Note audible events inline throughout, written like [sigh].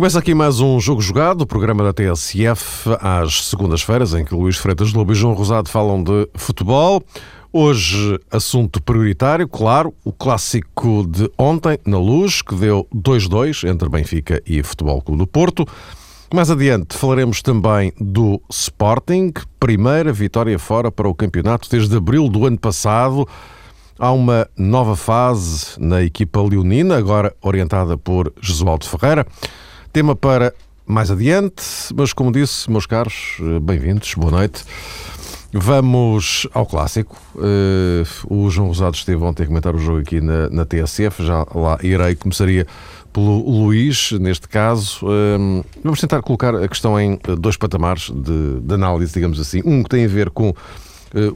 Começa aqui mais um Jogo Jogado, programa da TSF, às segundas-feiras, em que Luís Freitas Lobo e João Rosado falam de futebol. Hoje, assunto prioritário, claro, o clássico de ontem, na Luz, que deu 2-2 entre Benfica e Futebol Clube do Porto. Mais adiante falaremos também do Sporting, primeira vitória fora para o campeonato desde abril do ano passado. Há uma nova fase na equipa leonina, agora orientada por Jesualdo Ferreira. Tema para mais adiante, mas como disse, meus caros, bem-vindos, boa noite. Vamos ao clássico. Uh, o João Rosado esteve ontem a comentar o jogo aqui na, na TSF, já lá irei, começaria pelo Luís, neste caso. Uh, vamos tentar colocar a questão em dois patamares de, de análise, digamos assim. Um que tem a ver com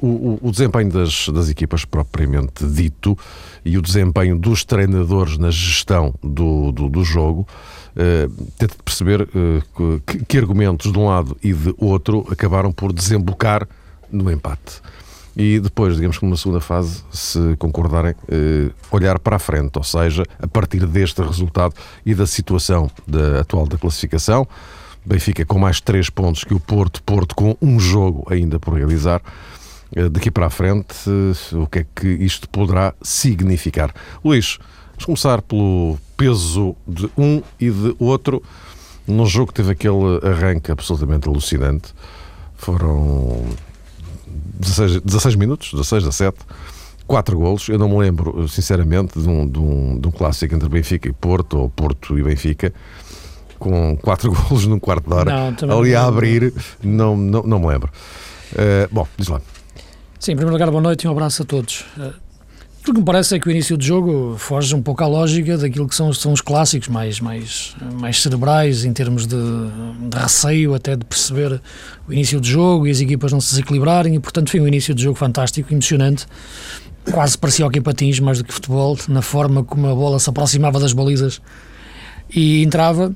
o, o, desempenho das, das, equipas propriamente dito e o desempenho dos treinadores na gestão do, do, do jogo uh, tenta perceber uh, que, que, argumentos de um lado e de outro acabaram por desembocar no empate. E depois, digamos que numa segunda fase, se concordarem, eh, olhar para a frente, ou seja, a partir deste resultado e da situação da, atual da classificação, Benfica com mais três pontos que o Porto, Porto com um jogo ainda por realizar. Daqui para a frente, o que é que isto poderá significar? Luís, Vamos começar pelo peso de um e de outro. Num jogo que teve aquele arranque absolutamente alucinante. Foram 16, 16 minutos, 16, 17, 4 golos. Eu não me lembro, sinceramente, de um, de um, de um clássico entre Benfica e Porto, ou Porto e Benfica, com 4 [laughs] golos num quarto de hora. Não, ali a abrir, não, não, não me lembro. Uh, bom, diz lá. Sim, em primeiro lugar, boa noite e um abraço a todos. Uh, o que me parece é que o início do jogo foge um pouco à lógica daquilo que são, são os clássicos mais, mais, mais cerebrais, em termos de, de receio, até de perceber o início do jogo e as equipas não se desequilibrarem, e portanto foi um início de jogo fantástico, emocionante. Quase parecia hockey patins mais do que futebol, na forma como a bola se aproximava das balizas e entrava.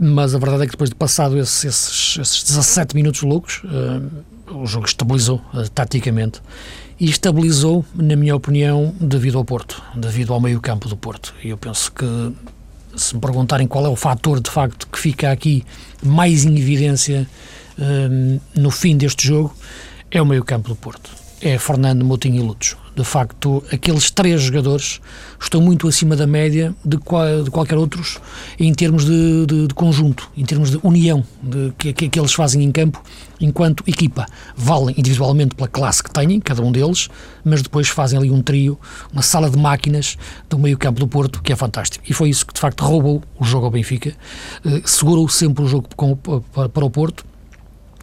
Mas a verdade é que depois de passado esses, esses, esses 17 minutos loucos, uh, o jogo estabilizou uh, taticamente e estabilizou, na minha opinião, devido ao Porto, devido ao meio-campo do Porto. E eu penso que, se me perguntarem qual é o fator de facto que fica aqui mais em evidência um, no fim deste jogo, é o meio-campo do Porto. É Fernando Moutinho e Lutos de facto, aqueles três jogadores estão muito acima da média de, qual, de qualquer outros em termos de, de, de, conjunto, em termos de união que, que, que, eles fazem em campo enquanto equipa. Valem individualmente pela classe que têm, cada um deles, mas depois fazem ali um trio, uma sala de máquinas do meio campo do Porto, que é fantástico. E foi isso que, de facto, roubou o jogo ao Benfica, eh, segurou sempre o jogo com, para, para o Porto,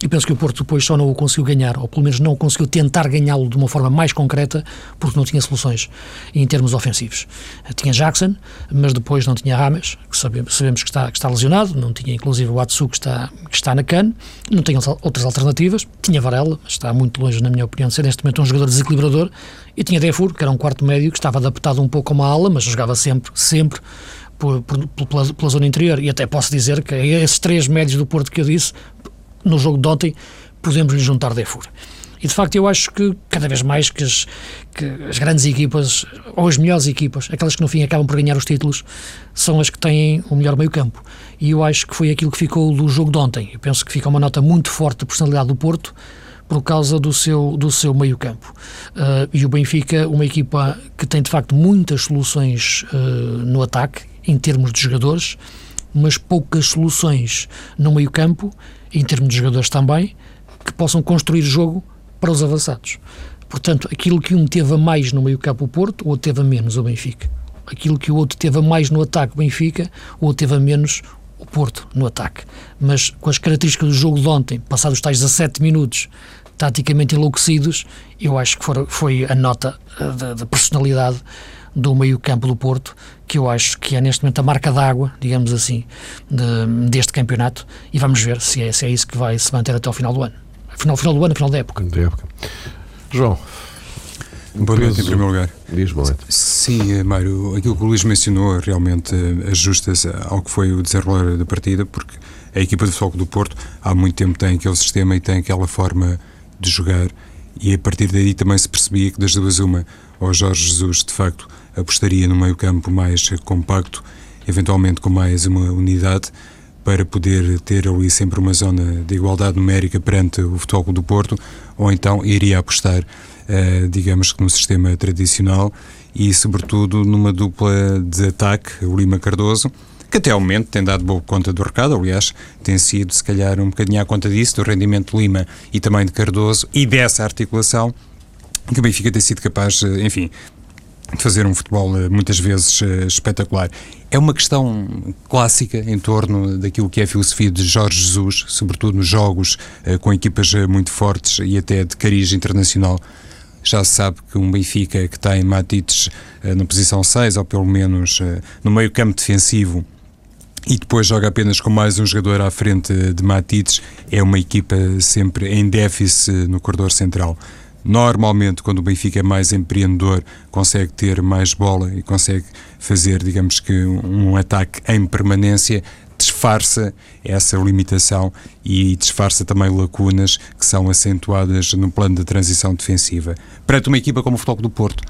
e penso que o Porto depois só não o conseguiu ganhar, ou pelo menos não conseguiu tentar ganhá-lo de uma forma mais concreta, porque não tinha soluções em termos ofensivos. Tinha Jackson, mas depois não tinha Rames, que sabemos, que, está, que está lesionado, não tinha inclusive o Atsu, que está, que está na CAN, não tinha outras alternativas. Tinha Varela, mas está muito longe, na minha opinião, de ser neste momento um jogador desequilibrador. E tinha Defur, que era um quarto médio, que estava adaptado um pouco a uma ala, mas jogava sempre, sempre por, por, pela, pela, zona interior. E até posso dizer que esses três médios do Porto que eu disse no jogo de ontem, podemos lhe juntar Defur. E de facto eu acho que cada vez mais que as, que as, grandes equipas, ou as melhores equipas, aquelas que no fim acabam por ganhar os títulos, são as que têm o melhor meio campo. E eu acho que foi aquilo que ficou do jogo de ontem. Eu penso que fica uma nota muito forte da personalidade do Porto, por causa do seu, do seu meio campo. Uh, e o Benfica, uma equipa que tem de facto muitas soluções uh, no ataque, em termos de jogadores, mas poucas soluções no meio campo em termos de jogadores também, que possam construir jogo para os avançados. Portanto, aquilo que um teve a mais no meio campo o Porto, o outro teve a menos o Benfica. Aquilo que o outro teve a mais no ataque o Benfica, o outro teve a menos o Porto no ataque. Mas com as características do jogo de ontem, passados os tais 17 minutos, taticamente enlouquecidos, eu acho que foi a nota eh, da personalidade do meio-campo do Porto, que eu acho que é neste momento a marca d'água, digamos assim, de, deste campeonato, e vamos ver se é, se é isso que vai se manter até ao final do ano. Final, final do ano, final da época. Da época. João. Boa noite, em primeiro lugar. Diz, boa noite. Sim, eh, Mário, aquilo que o Luís mencionou realmente eh, ajusta-se ao que foi o desenrolar da partida, porque a equipa de foco do Porto há muito tempo tem aquele sistema e tem aquela forma de jogar, e a partir daí também se percebia que das duas uma, ou Jorge Jesus de facto apostaria no meio-campo mais compacto, eventualmente com mais uma unidade, para poder ter ali sempre uma zona de igualdade numérica perante o Futebol do Porto, ou então iria apostar, uh, digamos que no sistema tradicional e, sobretudo, numa dupla de ataque, o Lima Cardoso, que até ao momento tem dado boa conta do recado, aliás, tem sido, se calhar, um bocadinho à conta disso, do rendimento de Lima e também de Cardoso, e dessa articulação que o Benfica tem sido capaz, enfim, de fazer um futebol eh, muitas vezes eh, espetacular. É uma questão clássica em torno daquilo que é a filosofia de Jorge Jesus, sobretudo nos jogos eh, com equipas muito fortes e até de cariz internacional. Já se sabe que um Benfica que tem Matites na posição 6, ou pelo menos no meio campo defensivo, e depois joga apenas com mais um jogador à frente de Matites, é uma equipa sempre em déficit no corredor central. Normalmente, quando o Benfica é mais empreendedor, consegue ter mais bola e consegue fazer, digamos que, um ataque em permanência, disfarça essa limitação e disfarça também lacunas que são acentuadas no plano de transição defensiva. Perante uma equipa como o Futebol do Porto,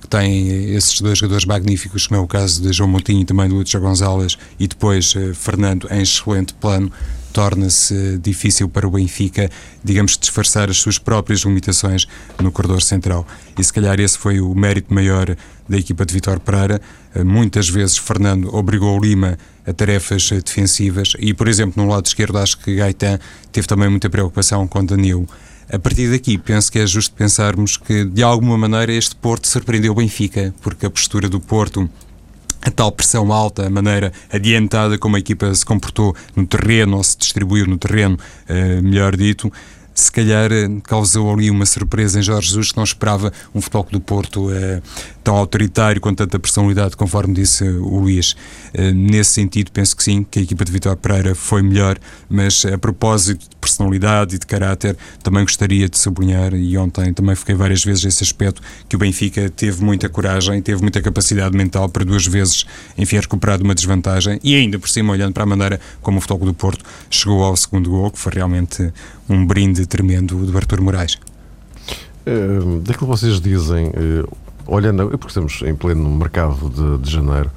que tem esses dois jogadores magníficos, como é o caso de João Moutinho e também do Lúcio Gonzalez, e depois eh, Fernando em excelente plano, torna-se difícil para o Benfica, digamos, disfarçar as suas próprias limitações no corredor central. E se calhar esse foi o mérito maior da equipa de Vitor Pereira. Muitas vezes Fernando obrigou o Lima a tarefas defensivas e, por exemplo, no lado esquerdo acho que Gaetan teve também muita preocupação com Danilo. A partir daqui, penso que é justo pensarmos que, de alguma maneira, este Porto surpreendeu o Benfica, porque a postura do Porto a tal pressão alta, a maneira adiantada como a equipa se comportou no terreno, ou se distribuiu no terreno, uh, melhor dito, se calhar eh, causou ali uma surpresa em Jorge Jesus que não esperava um futebol do Porto uh, tão autoritário com tanta personalidade, conforme disse o Luís. Uh, nesse sentido, penso que sim, que a equipa de Vitor Pereira foi melhor, mas a propósito de personalidade e de caráter, também gostaria de sublinhar, e ontem também fiquei várias vezes esse aspecto, que o Benfica teve muita coragem, teve muita capacidade mental para duas vezes, enfim, recuperar uma desvantagem e ainda por cima, olhando para a maneira como o futebol do Porto chegou ao segundo gol, que foi realmente um brinde tremendo do Artur Moraes. Uh, daquilo que vocês dizem, uh, olhando, porque estamos em pleno mercado de, de janeiro,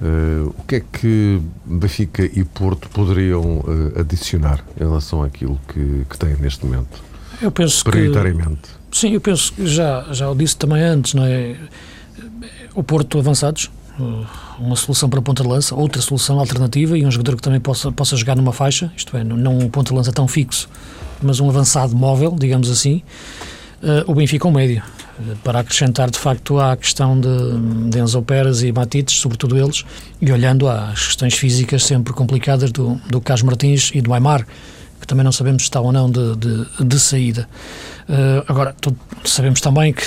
uh, o que é que Benfica e Porto poderiam adicionar em relação àquilo que, que têm neste momento? Eu penso prioritariamente. Que, sim, eu penso que já, já o disse também antes, não é? O Porto avançados, uma solução para ponta de lança, outra solução alternativa e um jogador que também possa, possa jogar numa faixa, isto é, não um ponta de lança tão fixo, mas um avançado móvel, digamos assim, uh, o Benfica um médio. Para acrescentar, de facto, à questão de, de Enzo Pérez e Matites, sobretudo eles, e olhando às questões físicas sempre complicadas do, do Carlos Martins e do Aymar, que também não sabemos se está ou não de, de, de saída. Uh, agora, sabemos também que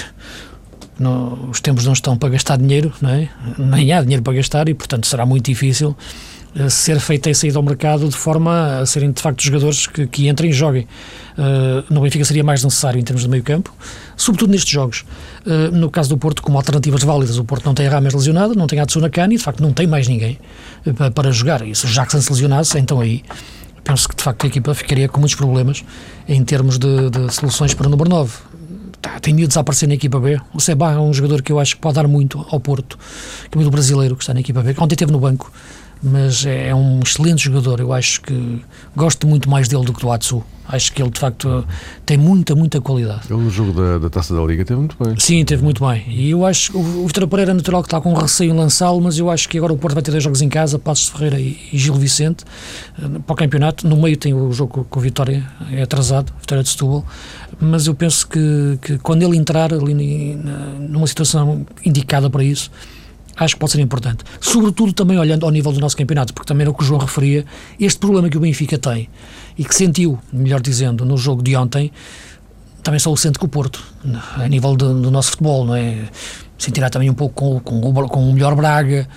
os tempos não estão para gastar dinheiro, não é? nem há dinheiro para gastar e, portanto, será muito difícil ser feita a saída ao mercado de forma a serem, de facto, jogadores que, que entrem e joguem. Uh, no Benfica seria mais necessário em termos de meio campo, sobretudo nestes jogos. Uh, no caso do Porto, como alternativas válidas, o Porto não tem a Rames lesionado, não tem a Tsuna Kani, de facto não tem mais ninguém para, para jogar. E se o Jackson se lesionasse, então aí penso que de facto a equipa ficaria com muitos problemas em termos de, de soluções para o número 9 tá, tem medo de desaparecer na equipa B. O Seba é um jogador que eu acho que pode dar muito ao Porto, que é do brasileiro que está na equipa B. Ontem esteve no banco, mas é, é um excelente jogador. Eu acho que gosto muito mais dele do que do Atsu. Acho que ele, de facto, tem muita, muita qualidade. Ele no jogo da, da Taça da Liga teve muito bem. Sim, teve muito bem. E eu acho que o, o Vitor Pereira é natural que está com receio em lançá-lo, mas eu acho que agora o Porto vai ter dois jogos em casa, Passos Ferreira e, e Gil Vicente, eh, para o campeonato. No meio tem o jogo com o Vitória, é atrasado, Vitória de Setúbal. Mas eu penso que, que quando ele entrar ali numa situação indicada para isso, acho que pode ser importante. Sobretudo também olhando ao nível do nosso campeonato, porque também era o que o João referia, este problema que o Benfica tem e que sentiu, melhor dizendo, no jogo de ontem, também só o sente com o Porto, a nível do, do nosso futebol, não é? Sentirá também um pouco com, com, com o melhor Braga,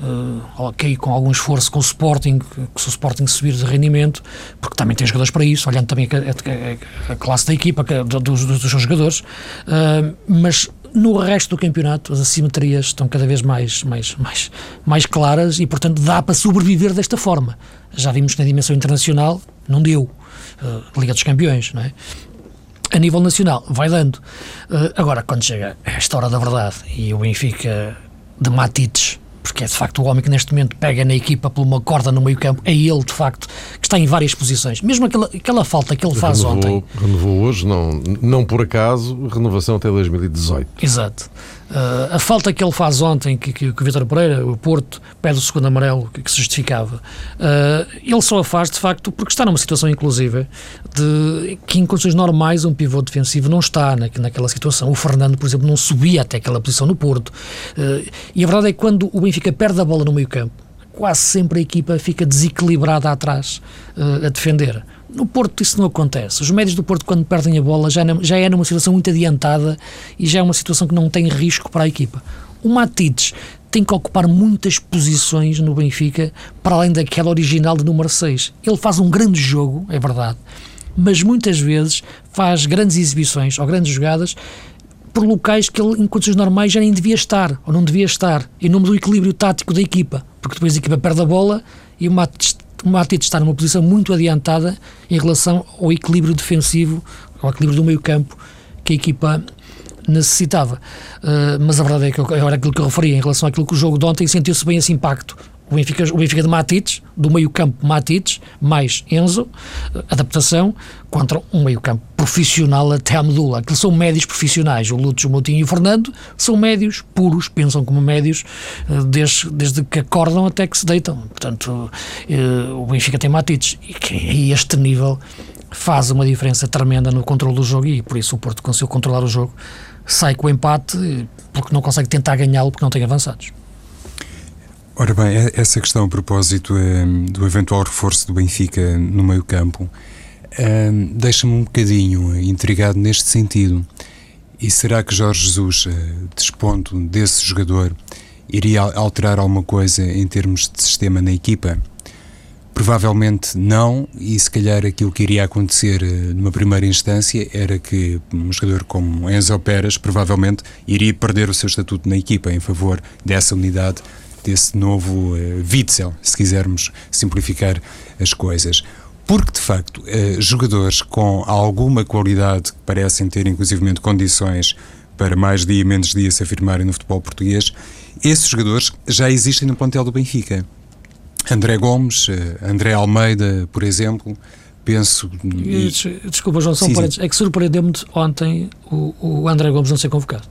uh, ok, com algum esforço com o Sporting, que se o Sporting subir de rendimento, porque também tem jogadores para isso, olhando também a, a, a classe da equipa, dos, dos, dos seus jogadores, uh, mas no resto do campeonato, as assimetrias estão cada vez mais, mais, mais, mais claras e, portanto, dá para sobreviver desta forma. Já vimos que na dimensão internacional não deu. Uh, Liga dos Campeões, não é? A nível nacional, vai dando. Uh, agora, quando chega esta hora da verdade e o Benfica de Matites porque é de facto o homem que neste momento pega na equipa por uma corda no meio campo, é ele de facto que está em várias posições. Mesmo aquela, aquela falta que ele faz renovou, ontem. Renovou hoje, não, não por acaso, renovação até 2018. Exato. Uh, a falta que ele faz ontem, que, que, que o Vitor Pereira, o Porto, pede o segundo amarelo, que, que se justificava, uh, ele só a faz de facto porque está numa situação inclusiva de que em condições normais um pivô defensivo não está na, naquela situação. O Fernando, por exemplo, não subia até aquela posição no Porto. Uh, e a verdade é que quando o Benfica perde a bola no meio campo, quase sempre a equipa fica desequilibrada atrás a defender. No Porto isso não acontece. Os médios do Porto, quando perdem a bola, já, já é numa situação muito adiantada e já é uma situação que não tem risco para a equipa. O Matites tem que ocupar muitas posições no Benfica, para além daquela original de número 6. Ele faz um grande jogo, é verdade, mas muitas vezes faz grandes exibições ou grandes jogadas por locais que ele, em condições normais, já nem devia estar, ou não devia estar, em nome do equilíbrio tático da equipa, porque depois a equipa perde a bola e o Matites o Matite está numa posição muito adiantada em relação ao equilíbrio defensivo, ao equilíbrio do meio campo que a equipa necessitava. Uh, mas a verdade é que era aquilo que eu referi em relação àquilo que o jogo de ontem sentiu-se bem esse impacto o Benfica, o Benfica de Matites, do meio-campo Matites, mais Enzo, adaptação, contra um meio-campo profissional até à medula. Aqueles são médios profissionais. O Lúcio, o Moutinho e o Fernando são médios puros, pensam como médios eh, desde, desde que acordam até que se deitam. Portanto, eh, o Benfica tem Matites e a este nível faz uma diferença tremenda no controle do jogo e por isso o Porto conseguiu controlar o jogo. Sai com o empate porque não consegue tentar ganhá-lo porque não tem avançados. Ora bem, é, essa questão a propósito um, do eventual reforço do Benfica no meio campo um, deixa-me um bocadinho intrigado neste sentido. E será que Jorge Jesus, uh, dispondo desse jogador, iria alterar alguma coisa em termos de sistema na equipa? Provavelmente não, e se calhar aquilo que iria acontecer numa primeira instância era que um jogador como Enzo Peras provavelmente iria perder o seu estatuto na equipa em favor dessa unidade desse novo uh, Witzel, se quisermos simplificar as coisas. Porque, de facto, uh, jogadores com alguma qualidade, que parecem ter inclusivamente condições para mais dia menos dia se afirmarem no futebol português, esses jogadores já existem no plantel do Benfica. André Gomes, uh, André Almeida, por exemplo, penso. E... Desculpa, João, só um É que surpreendeu-me ontem o, o André Gomes não ser convocado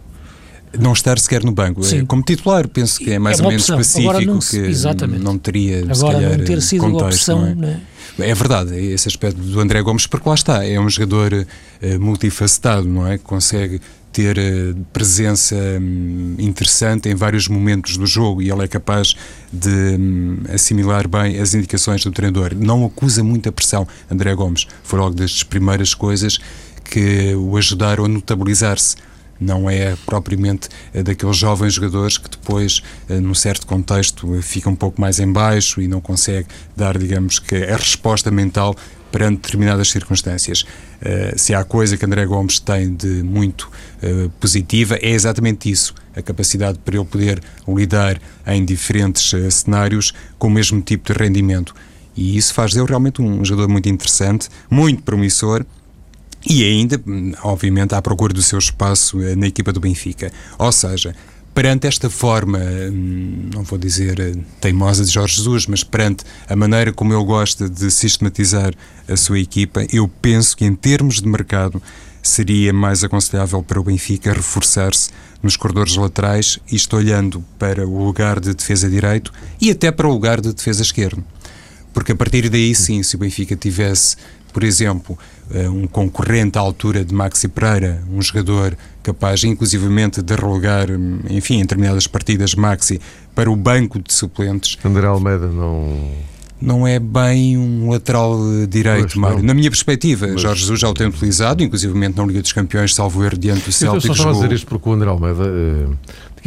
não estar sequer no banco. Sim. Como titular, penso que é mais é ou menos opção. específico não, que exatamente. não teria Agora, se calhar, não ter sido contexto, opção, não é? É verdade, esse aspecto do André Gomes, porque lá está, é um jogador uh, multifacetado, não é? Consegue ter uh, presença um, interessante em vários momentos do jogo e ele é capaz de um, assimilar bem as indicações do treinador. Não acusa muita pressão, André Gomes. Foi logo das primeiras coisas que o ajudaram a notabilizar-se não é propriamente eh, daqueles jovens jogadores que depois, eh, num certo contexto, eh, fica um pouco mais em baixo e não consegue dar, digamos que, a resposta mental perante determinadas circunstâncias. se há coisa que André Gomes tem de muito positiva, é exatamente isso, a capacidade para ele poder lidar em diferentes cenários com o mesmo tipo de rendimento. E isso faz dele realmente um jogador muito interessante, muito promissor e ainda, obviamente, à procura do seu espaço eh, na equipa do Benfica. Ou seja, perante esta forma, hum, não vou dizer eh, teimosa de Jorge Jesus, mas perante a maneira como ele gosta de sistematizar a sua equipa, eu penso que em termos de mercado seria mais aconselhável para o Benfica reforçar-se nos corredores laterais, isto olhando para o lugar de defesa direito e até para o lugar de defesa esquerdo. Porque a partir daí, sim, se o Benfica tivesse por exemplo, eh, um concorrente à altura de Maxi Pereira, um jogador capaz inclusivamente de relegar, enfim, em determinadas partidas Maxi para o banco de suplentes. André Almeida não não é bem um lateral direito, Mário. Na minha perspectiva, Mas... Jorge Jesus já o tem utilizado, inclusivamente na Liga dos Campeões, salvo erro diante do Celtic. Eu só estava a dizer isto porque o André Almeida eh,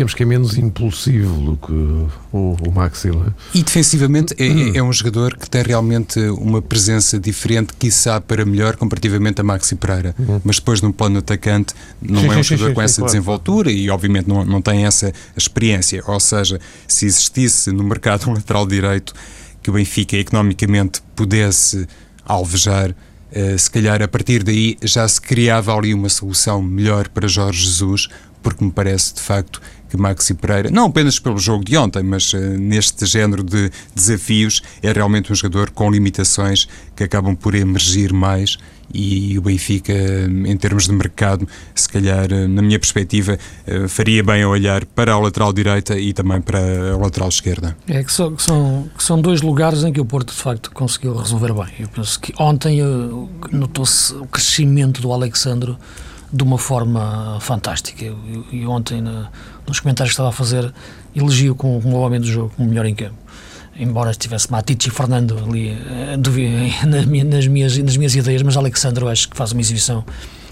digamos que é menos impulsivo do que o, o Maxi. E defensivamente é, é, é, um jogador que tem realmente uma presença diferente, quiçá para melhor, comparativamente a Maxi Pereira. Uhum. Mas depois, no plano atacante, não é um jogador com essa desenvoltura e, obviamente, não, não tem essa experiência. Ou seja, se existisse no mercado um lateral direito que o Benfica economicamente pudesse alvejar Uh, se calhar a partir daí já se criava ali uma solução melhor para Jorge Jesus, porque me parece de facto que Maxi Pereira, não apenas pelo jogo de ontem, mas uh, neste género de desafios, é realmente um jogador com limitações que acabam por emergir mais e o Benfica, em termos de mercado, se calhar, na minha perspectiva, eh, faria bem a olhar para a lateral direita e também para a lateral esquerda. É que são, que são, que são dois lugares em que o Porto, de facto, conseguiu resolver bem. Eu penso que ontem eh, notou-se o crescimento do Alexandre de uma forma fantástica. E ontem, nos comentários que estava a fazer, elogio como, o homem do jogo, como melhor em campo embora estivesse Matic e Fernando ali eh, [laughs] nas minhas, nas minhas ideias, mas Alexandre eu acho que faz uma exibição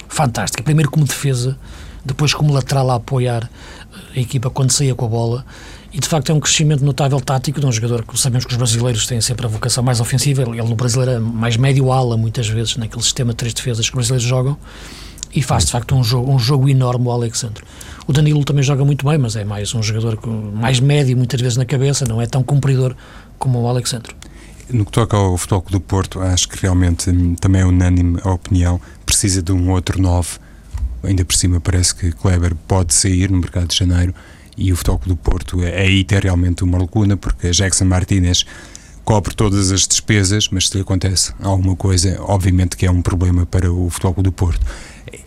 fantástica. Primeiro como defesa, depois como lateral a apoiar a equipa quando saía com a bola. E de facto é um crescimento notável tático de um jogador que sabemos que os brasileiros têm sempre a vocação mais ofensiva. Ele no brasileiro é mais médio-ala, muitas vezes, naquele sistema de três defesas que os brasileiros jogam. E faz de facto um jogo, um jogo enorme o Alexandre. O Danilo também joga muito bem, mas é mais um jogador com, mais médio, muitas vezes na cabeça, não é tão cumpridor como o Alexandre. No que toca ao futebol do Porto, acho que realmente hum, também é unânime a opinião, precisa de um outro 9. Ainda por cima parece que Kleber pode sair no mercado de janeiro e o futebol do Porto é, aí tem realmente uma lacuna, porque Jackson Martinez cobre todas as despesas, mas se lhe acontece alguma coisa, obviamente que é um problema para o futebol do Porto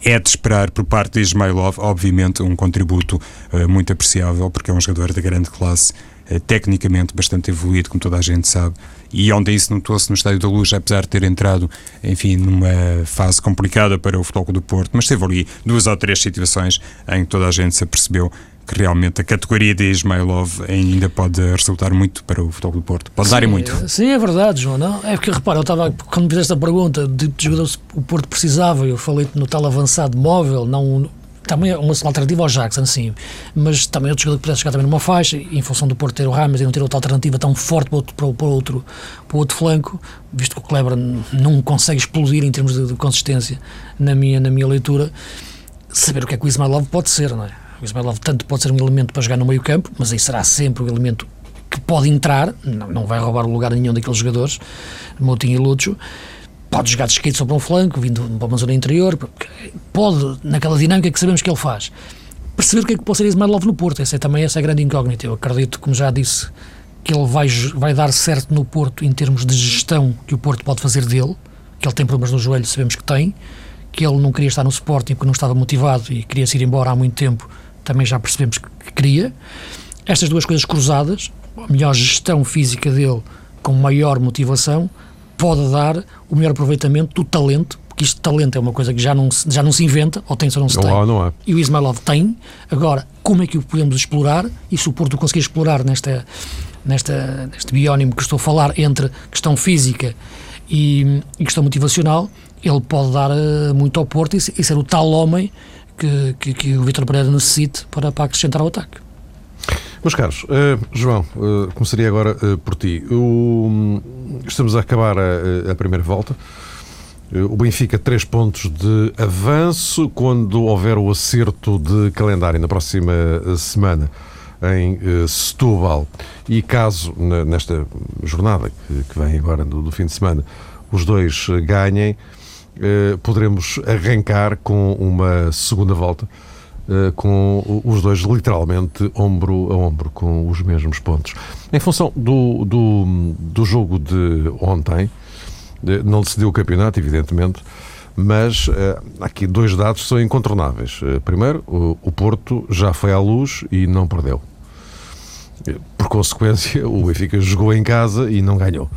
é de esperar por parte de Ismailov, obviamente, um contributo uh, muito apreciável, porque é um jogador de grande classe, uh, tecnicamente bastante evoluído, como toda a gente sabe. E ontem isso notou-se no Estádio da Luz, apesar de ter entrado, enfim, numa fase complicada para o Futebol do Porto, mas teve ali duas ou três situações em que toda a gente se apercebeu que realmente a categoria de Ismailov ainda pode resultar muito para o futebol do Porto. Pode sim, dar muito. Sim, é verdade, João. Não? É porque, repara, eu estava, quando me fizeste a pergunta de que jogador o Porto precisava, eu falei no tal avançado móvel, não também é uma alternativa ao Jackson, sim, mas também outro jogador que pudesse chegar também numa faixa, em função do Porto ter o Ramos e não ter outra alternativa tão forte para, outro, para, para, outro, para outro flanco, visto que o Kleber não consegue explodir em termos de, de consistência, na minha, na minha leitura, saber o que é que o Ismailov pode ser, não é? O Ismailov tanto pode ser um elemento para jogar no meio campo, mas aí será sempre o elemento que pode entrar, não, não vai roubar o lugar a nenhum daqueles jogadores, Moutinho e Lúcio, pode jogar de esquerda sobre um flanco, vindo para uma zona interior, pode, naquela dinâmica que sabemos que ele faz, perceber o que é que pode ser Ismailov no Porto, essa é também essa é a grande incógnita, eu acredito, como já disse, que ele vai, vai dar certo no Porto em termos de gestão que o Porto pode fazer dele, que ele tem problemas no joelho, sabemos que tem, que ele não queria estar no Sporting porque não estava motivado e queria se ir embora há muito tempo também já percebemos que queria. Estas duas coisas cruzadas, a melhor gestão física dele com maior motivação, pode dar o melhor aproveitamento do talento, porque isto talento é uma coisa que já não, já não se inventa, ou tem ou não se não tem. Há, não há. E o Ismailov tem. Agora, como é que o podemos explorar? E se o Porto conseguir explorar nesta, nesta, neste biónimo que estou a falar entre questão física e, e questão motivacional, ele pode dar uh, muito ao Porto e, e ser o tal homem que, que, que o Vitor Pereira necessite para, para acrescentar ao ataque. Meus caros, uh, João, uh, começaria agora uh, por ti. O, estamos a acabar a, a primeira volta. O Benfica, três pontos de avanço. Quando houver o acerto de calendário na próxima semana em Setúbal, e caso nesta jornada que, que vem agora do, do fim de semana os dois ganhem, poderemos arrancar com uma segunda volta eh, com os dois literalmente ombro a ombro, com os mesmos pontos. Em função do, do, do jogo de ontem, eh, não decidiu o campeonato, evidentemente, mas aqui dois dados são incontornáveis. primeiro, o Porto já foi à luz e não perdeu. Por consequência, [laughs] o Benfica jogou em casa e não ganhou.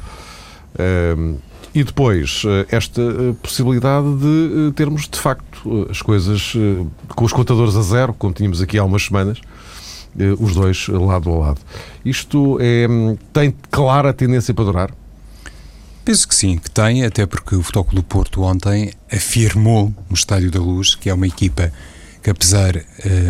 E depois, eh, esta eh, possibilidade de eh, termos, de facto, as coisas com os contadores a zero, como tínhamos aqui há umas semanas, os dois lado a lado. Isto é, tem clara tendência para durar? Penso que sim, que tem, até porque o Futebol do Porto ontem afirmou no Estádio da Luz que é uma equipa que, apesar,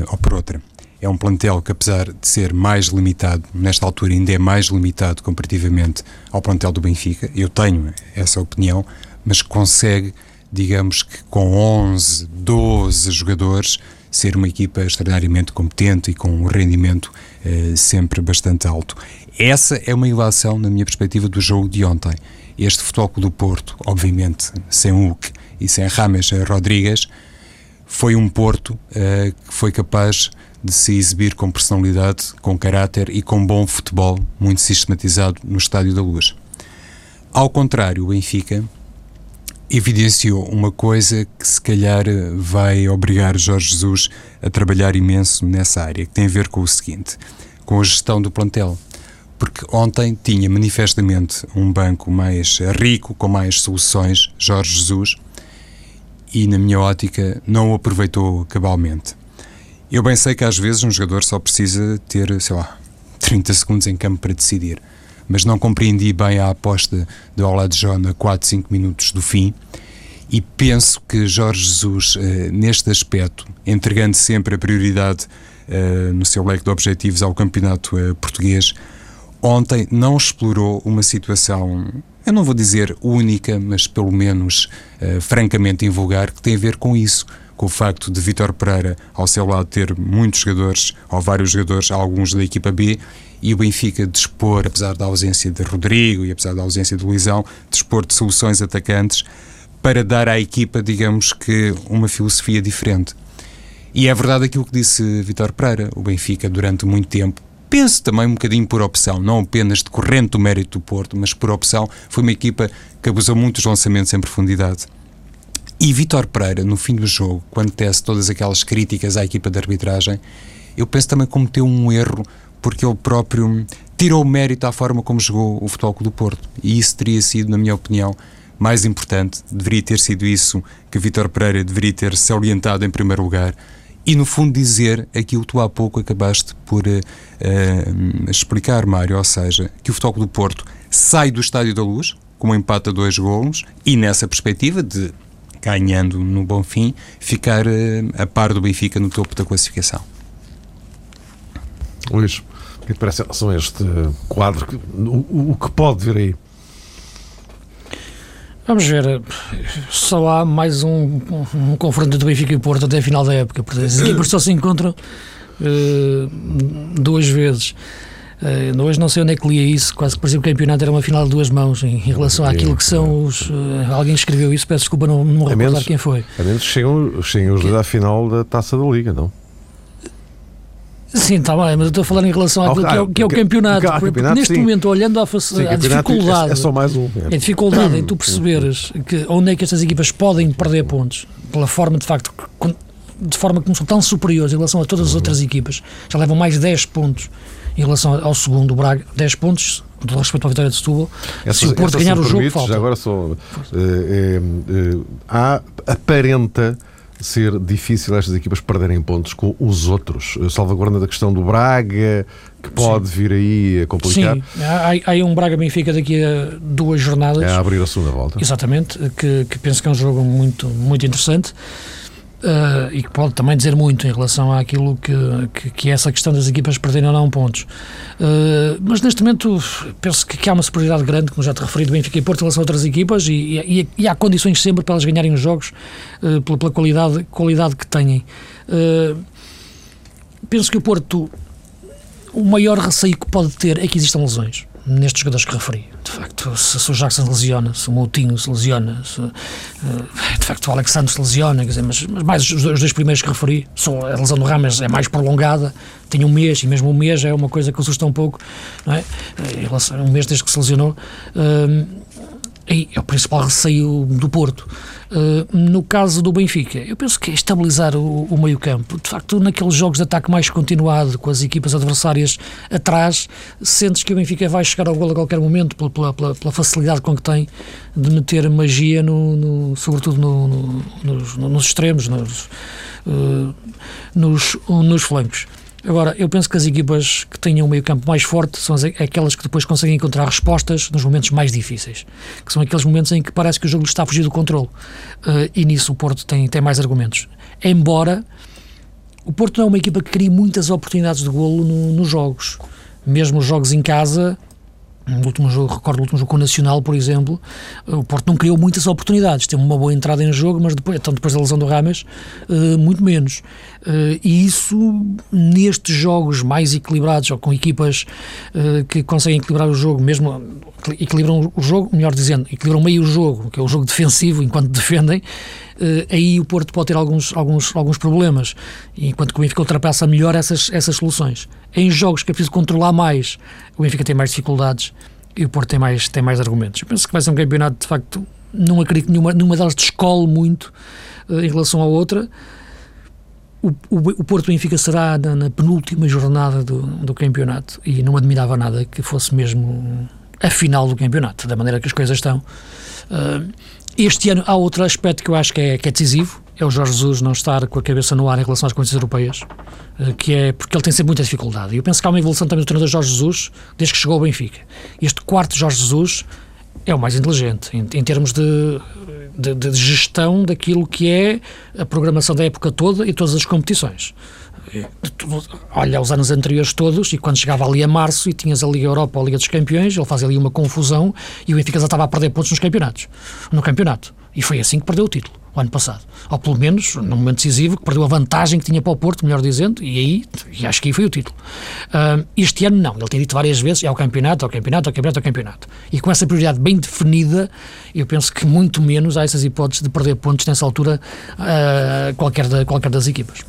ou por outra, é um plantel que, apesar de ser mais limitado, nesta altura ainda é mais limitado comparativamente ao plantel do Benfica. Eu tenho essa opinião, mas consegue, digamos que com 11, 12 jogadores, ser uma equipa extraordinariamente competente e com um rendimento eh, sempre bastante alto. Essa é uma ilação, na minha perspectiva, do jogo de ontem. Este Futebol do Porto, obviamente, sem Hulk e sem Rames Rodrigues, foi um Porto uh, que foi capaz de se exibir com personalidade, com caráter e com bom futebol, muito sistematizado no Estádio da Luz. Ao contrário, o Benfica evidenciou uma coisa que se calhar vai obrigar Jorge Jesus a trabalhar imenso nessa área, que tem a ver com o seguinte, com a gestão do plantel. Porque ontem tinha manifestamente um banco mais rico, com mais soluções, Jorge Jesus, e na minha ótica não o aproveitou cabalmente. Eu bem sei que às vezes um jogador só precisa ter, sei lá, 30 segundos em campo para decidir mas não compreendi bem a aposta de Oladjona a 4, 5 minutos do fim. E penso que Jorge Jesus, eh, neste aspecto, entregando sempre a prioridade eh, no seu leque de objetivos ao campeonato eh, português, ontem não explorou uma situação, eu não vou dizer única, mas pelo menos francamente invulgar, que tem a ver com isso com o facto de Vitor Pereira ao seu lado ter muitos jogadores, ou vários jogadores, alguns da equipa B, e o Benfica dispor, apesar da ausência de Rodrigo e apesar da ausência de Luizão, dispor de soluções atacantes para dar à equipa, digamos que, uma filosofia diferente. E é verdade aquilo que disse Vitor Pereira, o Benfica durante muito tempo, penso também um bocadinho por opção, não apenas de corrente do mérito do Porto, mas por opção, foi uma equipa que abusou muito dos lançamentos em profundidade. E Vitor Pereira, no fim do jogo, quando tece todas aquelas críticas à equipa de arbitragem, eu penso também cometeu um erro porque ele próprio tirou o mérito à forma como jogou o Futebol Clube do Porto. E isso teria sido, na minha opinião, mais importante. Deveria ter sido isso que Vítor Pereira deveria ter se orientado em primeiro lugar. E, no fundo, dizer aquilo que tu há pouco acabaste por uh, uh, explicar, Mário, ou seja, que o Futebol Clube do Porto sai do Estádio da Luz com um empate a dois golos e, nessa perspectiva de ganhando no bom fim, ficar uh, a par do Benfica no topo da classificação. Luís, o que te parece em relação a este quadro? O, o que pode vir aí? Vamos ver, só há mais um, um, um confronto do Benfica e Porto até a final da época, porque as equipas só se encontram uh, duas vezes. Uh, hoje não sei onde é que lia isso, quase que parecia que o campeonato era uma final de duas mãos em, relação àquilo que são os. Uh, alguém escreveu isso, peço desculpa, não, não recordar quem foi. A menos chegam, chegam os dois à final da taça da Liga, não? Sim, está bem, mas eu estou a falar em relação àquilo que, é, que é o campeonato. Porque, campeonato neste sim. momento, olhando à, sim, à dificuldade. É só mais um. É. A dificuldade em tu perceberes que, onde é que estas equipas podem perder pontos, pela forma de facto, de forma que não são tão superiores em relação a todas as uhum. outras equipas, já levam mais 10 pontos em relação ao segundo, o Braga, 10 pontos, todo respeito à vitória de Setúbal. Essa, se o Porto ganhar o jogo, falta. Agora só. Uh, uh, há aparenta ser difícil estas equipas perderem pontos com os outros. Salvaguarda da questão do Braga, que pode Sim. vir aí a complicar. Sim, há, há um Braga-Benfica daqui a duas jornadas. É a abrir a segunda volta. Exatamente, que, que penso que é um jogo muito, muito interessante. Uh, e que pode também dizer muito em relação àquilo que, que, que, é essa questão das equipas perderem ou não pontos. Uh, mas neste momento penso que, que, há uma superioridade grande, como já te referi, do Benfica e Porto em relação a outras equipas e, e, e há condições sempre para elas ganharem os jogos uh, pela, pela, qualidade, qualidade que têm. penso que o Porto, o maior receio que pode ter é que existam lesões nestes jogadores que referi. De facto, se, se o Jackson lesiona, se o Moutinho se lesiona, se, uh, de facto o Alexandre se lesiona, quer dizer, mas, mas mais os, os, dois primeiros que referi, só a lesão do Rames é mais prolongada, tem um mês, e mesmo um mês é uma coisa que assusta um pouco, não é? Um mês desde que se lesionou. Uh, é o principal receio do Porto. Uh, no caso do Benfica, eu penso que é estabilizar o, o meio-campo. De facto, naqueles jogos de ataque mais continuado, com as equipas adversárias atrás, sentes que o Benfica vai chegar ao gol a qualquer momento, pela, pela, pela facilidade com que tem de meter magia, no, no sobretudo no, nos, nos, extremos, nos, uh, nos, nos flancos. Agora, eu penso que as equipas que tenham um meio-campo mais forte são aquelas que depois conseguem encontrar respostas nos momentos mais difíceis, que são aqueles momentos em que parece que o jogo está a fugir do controle. Uh, e nisso o Porto tem, tem mais argumentos. Embora o Porto não é uma equipa que cria muitas oportunidades de golo no, nos jogos. Mesmo os jogos em casa, no último jogo, recordo o último jogo com o Nacional, por exemplo, o Porto não criou muitas oportunidades, teve uma boa entrada em jogo, mas depois, então depois da lesão do Rames, uh, muito menos. Uh, e isso, nestes jogos mais equilibrados, ou com equipas que conseguem equilibrar o jogo, mesmo equilibram o jogo, melhor dizendo, equilibram meio o jogo, que é o jogo defensivo, enquanto defendem, aí o Porto pode ter alguns, alguns, alguns problemas, enquanto que o Benfica ultrapassa melhor essas, essas soluções. Em jogos que é preciso controlar mais, o Benfica tem mais dificuldades e o Porto tem mais, tem mais argumentos. Eu penso que vai ser um campeonato, de facto, não acredito que nenhuma, nenhuma delas descole muito uh, em relação à outra. O, o, o Porto Benfica será na, na, penúltima jornada do, do campeonato e não admirava nada que fosse mesmo a final do campeonato, da maneira que as coisas estão. Uh, este ano há outro aspecto que eu acho que é, que é decisivo, é o Jorge Jesus não estar com a cabeça no ar em relação às condições europeias, uh, que é porque ele tem sempre muita dificuldade. E eu penso que há uma evolução também do treinador Jorge Jesus desde que chegou ao Benfica. Este quarto Jorge Jesus é o mais inteligente em, em termos de, de, de, gestão daquilo que é a programação da época toda e todas as competições. Olha, os anos anteriores todos, e quando chegava ali a março e tinhas a Liga Europa ou a Liga dos Campeões, ele fazia ali uma confusão e o Benfica já estava a perder pontos nos campeonatos. No campeonato. E foi assim que perdeu o título o ano passado. Ou pelo menos, num momento decisivo, que perdeu a vantagem que tinha para o Porto, melhor dizendo, e aí, e acho que aí foi o título. Uh, este ano não, ele tem dito várias vezes, é o campeonato, é o campeonato, é o campeonato, é o campeonato. E com essa prioridade bem definida, eu penso que muito menos há essas hipóteses de perder pontos nessa altura uh, qualquer, qualquer das equipas.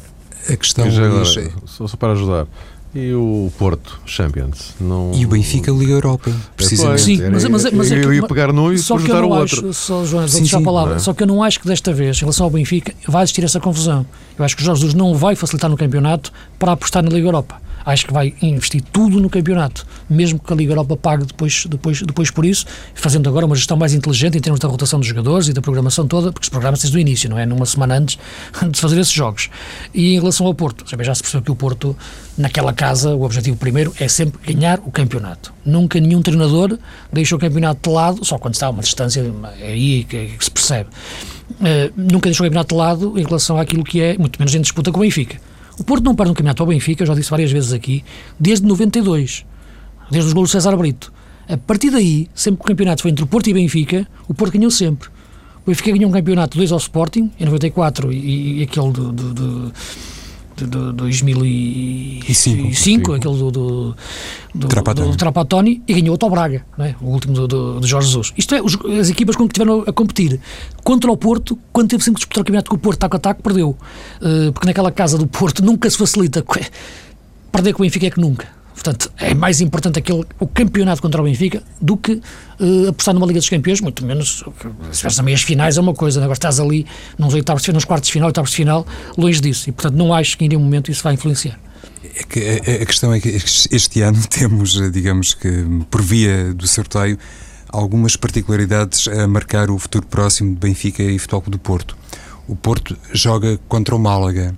A questão... Agora, só, só para ajudar, e o Porto Champions? Não... E o Benfica Liga Europa, precisamente. Sim, mas, mas, mas eu ia pegar num e só juntar o outro. Acho, só, João, sim, sim, a palavra. É? Só que eu não acho que desta vez, em relação ao Benfica, vai existir essa confusão. Eu acho que o Jorge Jesus não vai facilitar no campeonato para apostar na Liga Europa acho que vai investir tudo no campeonato, mesmo que a Liga Europa pague depois, depois, depois por isso, fazendo agora uma gestão mais inteligente em termos da rotação dos jogadores e da programação toda, porque se programa desde o início, não é? Numa semana antes [laughs] de fazer esses jogos. E em relação ao Porto, já se percebeu que o Porto, naquela casa, o objetivo primeiro é sempre ganhar o campeonato. Nunca nenhum treinador deixou o campeonato de lado, só quando está a uma distância, é aí que, se percebe. Uh, nunca deixou o campeonato de lado em relação àquilo que é, muito menos em disputa com o Benfica. O Porto não perde um campeonato ao Benfica, já disse várias vezes aqui, desde 92, desde os golos de César Brito. A partir daí, sempre que o campeonato foi entre o Porto e Benfica, o Porto ganhou sempre. O Benfica ganhou um campeonato, dois ao Sporting, em 94, e, e aquele do, do, do de, de 2005, aquele do, do, do, Trapatoni. do Trapatoni, e ganhou o Braga, é? o último do, do, do, Jorge Jesus. Isto é, os, as equipas com que tiveram a competir contra o Porto, quando teve sempre que disputar o campeonato com o Porto, taco a taco, perdeu. Uh, porque naquela casa do Porto nunca se facilita. [laughs] Perder com o Benfica é que nunca. Portanto, é mais importante aquele, o campeonato contra o Benfica do que uh, apostar numa Liga dos Campeões, muito menos se a meias finais é uma coisa, agora estás ali nos oitavos de final, nos quartos de final, oitavos de final, longe disso. E, portanto, não acho que em nenhum momento isso vai influenciar. É que a, a questão é que este ano [laughs] temos, digamos que, por via do sorteio, algumas particularidades a marcar o futuro próximo de Benfica e Futebol do Porto. O Porto joga contra o Málaga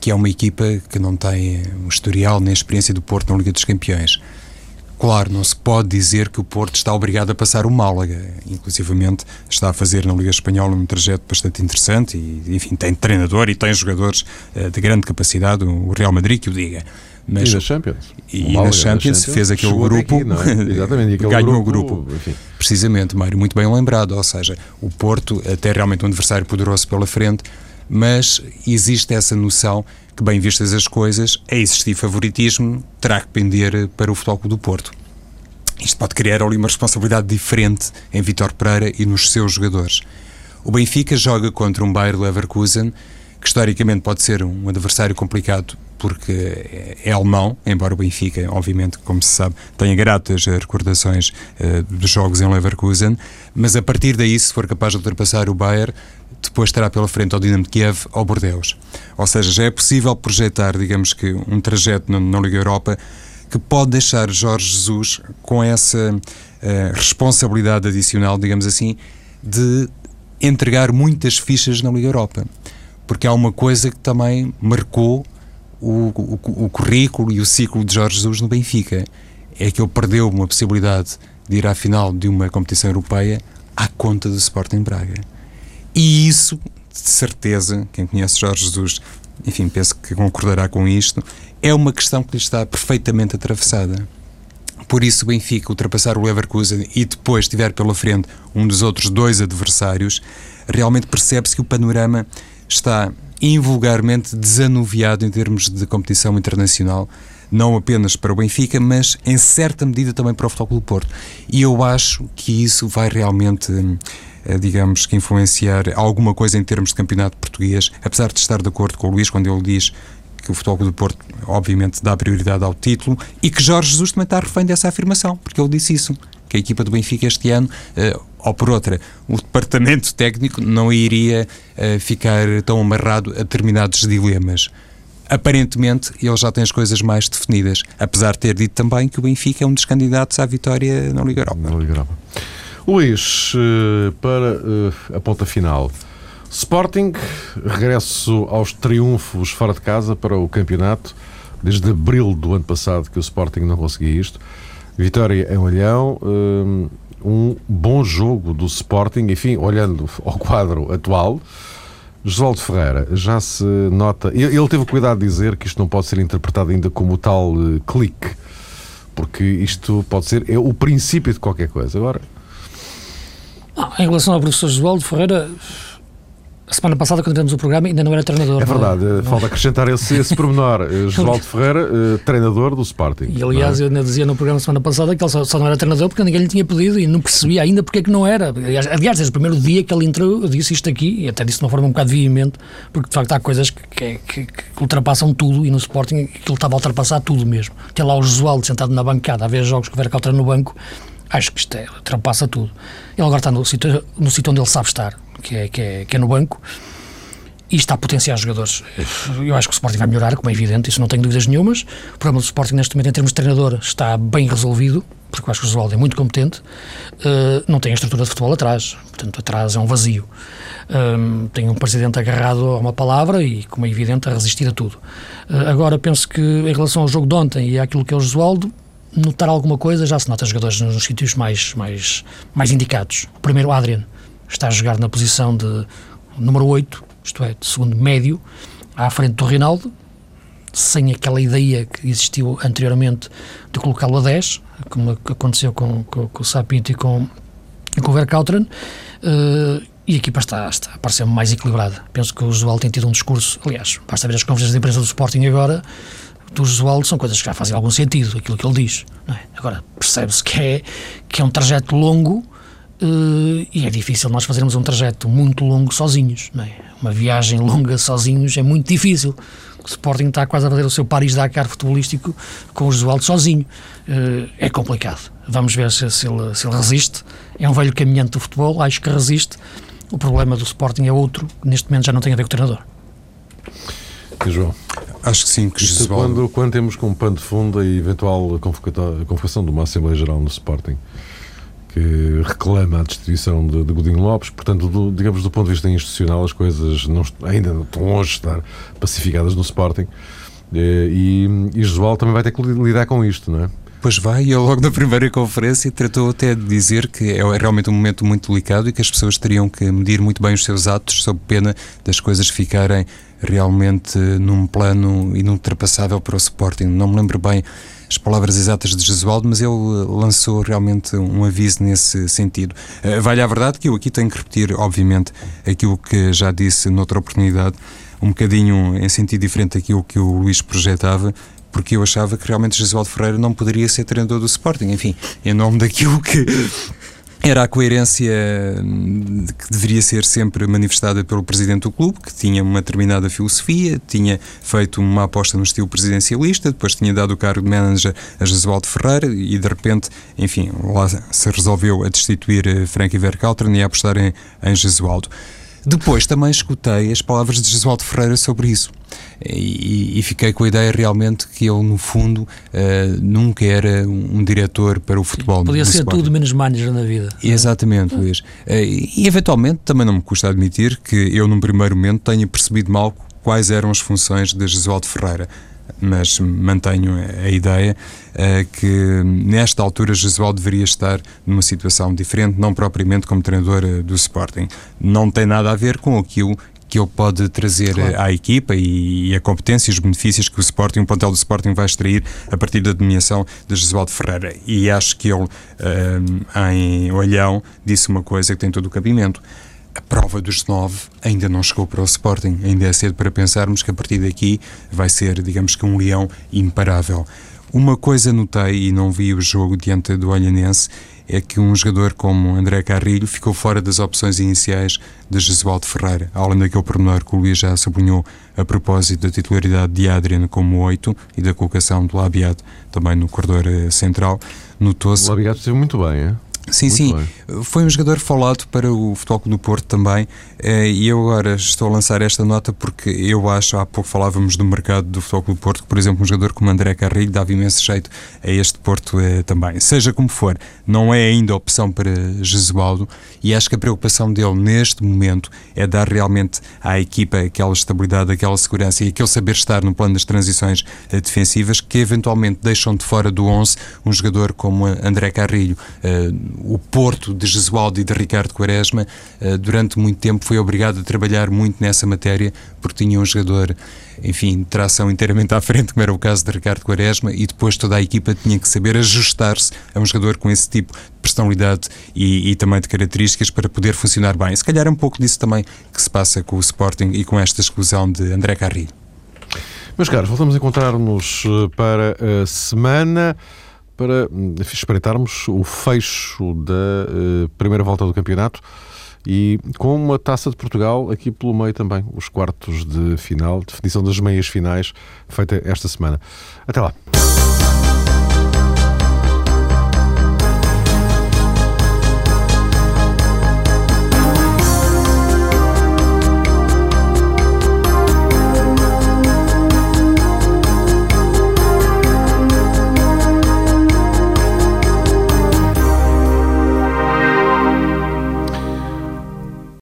que é uma equipa que não tem um historial nem experiência do Porto na Liga dos Campeões. Claro, não se pode dizer que o Porto está obrigado a passar o Málaga. Inclusivamente está a fazer na Liga Espanhola um trajeto bastante interessante e, enfim, tem treinador e tem jogadores uh, de grande capacidade, o Real Madrid que o diga. Mas, e na Champions. E, na Champions, fez aquele grupo, aqui, é? [laughs] Exatamente, aquele ganhou grupo, o grupo. Enfim. Precisamente, Mário, muito bem lembrado. Ou seja, o Porto, até realmente um adversário poderoso pela frente, mas existe essa noção que, bem vistas as coisas, é existir favoritismo, terá que pender para o Futebol do Porto. Isto pode criar ali uma responsabilidade diferente em Vitor Pereira e nos seus jogadores. O Benfica joga contra um Bayer Leverkusen, que historicamente pode ser um adversário complicado porque é alemão, embora o Benfica, obviamente, como se sabe, tenha gratas recordações uh, dos jogos em Leverkusen, mas a partir daí, se for capaz de ultrapassar o Bayern, depois estará pela frente ao Dinamo de Kiev ou Bordeaux. Ou seja, já é possível projetar, digamos que, um trajeto na, na Liga Europa que pode deixar Jorge Jesus com essa uh, responsabilidade adicional, digamos assim, de entregar muitas fichas na Liga Europa. Porque há uma coisa que também marcou o, o, o currículo e o ciclo de Jorge Jesus no Benfica. É que ele perdeu uma possibilidade de ir à final de uma competição europeia à conta do Sporting Braga. E isso, de certeza, quem conhece Jorge Jesus, enfim, penso que concordará com isto, é uma questão que lhe está perfeitamente atravessada. Por isso, o Benfica ultrapassar o Leverkusen e depois tiver pela frente um dos outros dois adversários, realmente percebe-se que o panorama está invulgarmente desanuviado em termos de competição internacional, não apenas para o Benfica, mas em certa medida também para o Futebol do Porto. E eu acho que isso vai realmente eh, digamos que influenciar alguma coisa em termos de campeonato português, apesar de estar de acordo com o Luís quando ele diz que o Futebol do Porto, obviamente, dá prioridade ao título e que Jorge Jesus também está refém dessa afirmação, porque ele disse isso, que a equipa do Benfica este ano, uh, ou por outra, o departamento técnico não iria uh, ficar tão amarrado a determinados dilemas. Aparentemente, ele já tem as coisas mais definidas, apesar de ter dito também que o Benfica é um dos candidatos à vitória na Liga Europa. Na Liga Europa. Luís, uh, para a ponta final, Sporting, regresso aos triunfos fora de casa para o campeonato. Desde abril do ano passado que o Sporting não conseguia isto. Vitória em Olhão, um bom jogo do Sporting, enfim, olhando ao quadro atual. Josualdo Ferreira, já se nota. Ele teve cuidado de dizer que isto não pode ser interpretado ainda como o tal uh, clique, porque isto pode ser é o princípio de qualquer coisa. Agora. Ah, em relação ao professor Josualdo Ferreira, a semana passada, quando tivemos o programa, ainda não era treinador. É verdade, não, falta acrescentar esse, esse pormenor. [laughs] Josualdo Ferreira, uh, treinador do Sporting. E aliás, é? eu ainda dizia no programa semana passada que ele só, só, não era treinador porque ninguém lhe tinha pedido e não percebia ainda porque é que não era. Aliás, desde o primeiro dia que ele entrou, eu disse isto aqui, e até disse de uma forma um bocado veemente, porque de facto há coisas que, que, que, que ultrapassam tudo e no Sporting ele estava a ultrapassar tudo mesmo. Ter lá o Josualdo sentado na bancada a ver jogos que o Vercautra no banco, acho que isto é, ultrapassa tudo. Ele agora está no sítio, no sítio onde ele sabe estar, que é, que é, que é no banco e está a potenciar jogadores. Eu acho que o Sporting vai melhorar, como é evidente, isso não tenho dúvidas nenhumas. O problema do Sporting neste momento, em termos de treinador, está bem resolvido, porque eu acho que o Josualdo é muito competente. Uh, não tem a estrutura de futebol atrás, portanto, atrás é um vazio. Um, tem um presidente agarrado a uma palavra e, como é evidente, a resistir a tudo. Uh, agora, penso que em relação ao jogo de ontem e àquilo que é o Josualdo, notar alguma coisa já se nota jogadores nos sítios mais, mais, mais indicados. O primeiro, Adrian, está a jogar na posição de número 8, isto é, de segundo médio, à frente do Rinaldo, sem aquela ideia que existiu anteriormente de colocá-lo a 10, como aconteceu com, com, com o Sapinto e com, com o Verkautren, uh, e a equipa está, está a parecer mais equilibrada. Penso que o Josualdo tem tido um discurso, aliás, basta ver as conferências de imprensa do Sporting agora, do Josualdo são coisas que já fazem algum sentido, aquilo que ele diz. É? Agora, percebe-se que é, que é um trajeto longo Uh, e é difícil nós fazermos um trajeto muito longo sozinhos. É? Uma viagem longa sozinhos é muito difícil. O Sporting está quase a fazer o seu Paris-Dakar futebolístico com o Josualdo sozinho. Uh, é complicado. Vamos ver se, se, ele, se ele resiste. É um velho caminhante do futebol, acho que resiste. O problema do Sporting é outro, neste momento já não tem a ver com o treinador. João? Acho que sim, que Isto quando, quando temos como pano de fundo a eventual convocação de uma Assembleia Geral no Sporting, que reclama a destituição de, de Godinho Lopes. Portanto, do, digamos, do ponto de vista institucional, as coisas não, ainda não estão longe de estar pacificadas no Sporting. Eh, e, e Josual também vai ter que lidar com isto, não é? Pois vai, ele logo na primeira conferência tratou até de dizer que é realmente um momento muito delicado e que as pessoas teriam que medir muito bem os seus atos sob pena das coisas ficarem realmente num plano inultrapassável para o Sporting. Não me lembro bem as palavras exatas de Jesualdo, mas ele lançou realmente um aviso nesse sentido. Eh, vale a verdade que eu aqui tenho que repetir, obviamente, aquilo que já disse noutra oportunidade, um bocadinho em sentido diferente daquilo que o Luís projetava, porque eu achava que realmente Jesualdo Ferreira não poderia ser treinador do Sporting. Enfim, em nome daquilo que era a coerência hum, que deveria ser sempre manifestada pelo presidente do clube, que tinha uma determinada filosofia, tinha feito uma aposta no estilo presidencialista, depois tinha dado o cargo de manager a Jesualdo Ferreira e de repente, enfim, lá se resolveu a destituir eh, Frankie Verkaltern e a apostar em, em Jesualdo. Depois também escutei as palavras de Jesualdo Ferreira sobre isso. E, e, fiquei com a ideia realmente que ele, no fundo, uh, nunca era um, um, diretor para o futebol. Podia ser Sporting. tudo menos manager na vida. Exatamente, Luís. Uh, e, eventualmente, também não me custa admitir que eu, num primeiro momento, tenha percebido mal quais eram as funções de Jesualdo Ferreira mas mantenho a ideia uh, que nesta altura Jesual deveria estar numa situação diferente, não propriamente como treinador uh, do Sporting. Não tem nada a ver com aquilo que ele pode trazer claro. à equipa e, e, a competência e os benefícios que o Sporting, o plantel do Sporting vai extrair a partir da dominação de Jesualdo Ferreira. E acho que ele, uh, em Olhão, disse uma coisa que tem todo o cabimento a prova dos nove ainda não chegou para o Sporting. Ainda é cedo para pensarmos que a partir daqui vai ser, digamos que, um leão imparável. Uma coisa notei e não vi o jogo diante do Olhanense é que um jogador como André Carrilho ficou fora das opções iniciais de Jesualdo Ferreira, além daquele pormenor que o Luís já sublinhou a propósito da titularidade de Adriano como 8 e da colocação do Labiado também no corredor eh, central, notou-se... O Labiado esteve muito bem, é? Sim, Muito sim. Bem. Foi um jogador falado para o Futebol do Porto também. Eh, e eu agora estou a lançar esta nota porque eu acho, há pouco falávamos do mercado do Futebol do Porto, que, por exemplo, um jogador como André Carrilho dava imenso jeito a este Porto eh, também. Seja como for, não é ainda opção para Jesualdo e acho que a preocupação dele neste momento é dar realmente à equipa aquela estabilidade, aquela segurança e aquele saber estar no plano das transições eh, defensivas que eventualmente deixam de fora do 11 um jogador como André Carrilho o Porto de Jesualdo e de Ricardo Quaresma, eh, durante muito tempo foi obrigado a trabalhar muito nessa matéria, porque tinha um jogador, enfim, tração inteiramente à frente, como era o caso de Ricardo Quaresma, e depois toda a equipa tinha que saber ajustar-se a um jogador com esse tipo de personalidade e, e, também de características para poder funcionar bem. Se calhar é um pouco disso também que se passa com o Sporting e com esta exclusão de André Carrilho. Meus caros, voltamos a encontrar-nos eh, para a semana para enfim, espreitarmos o fecho da uh, primeira volta do campeonato e com uma taça de Portugal aqui pelo meio também, os quartos de final, definição das meias finais, feita esta semana. Até lá.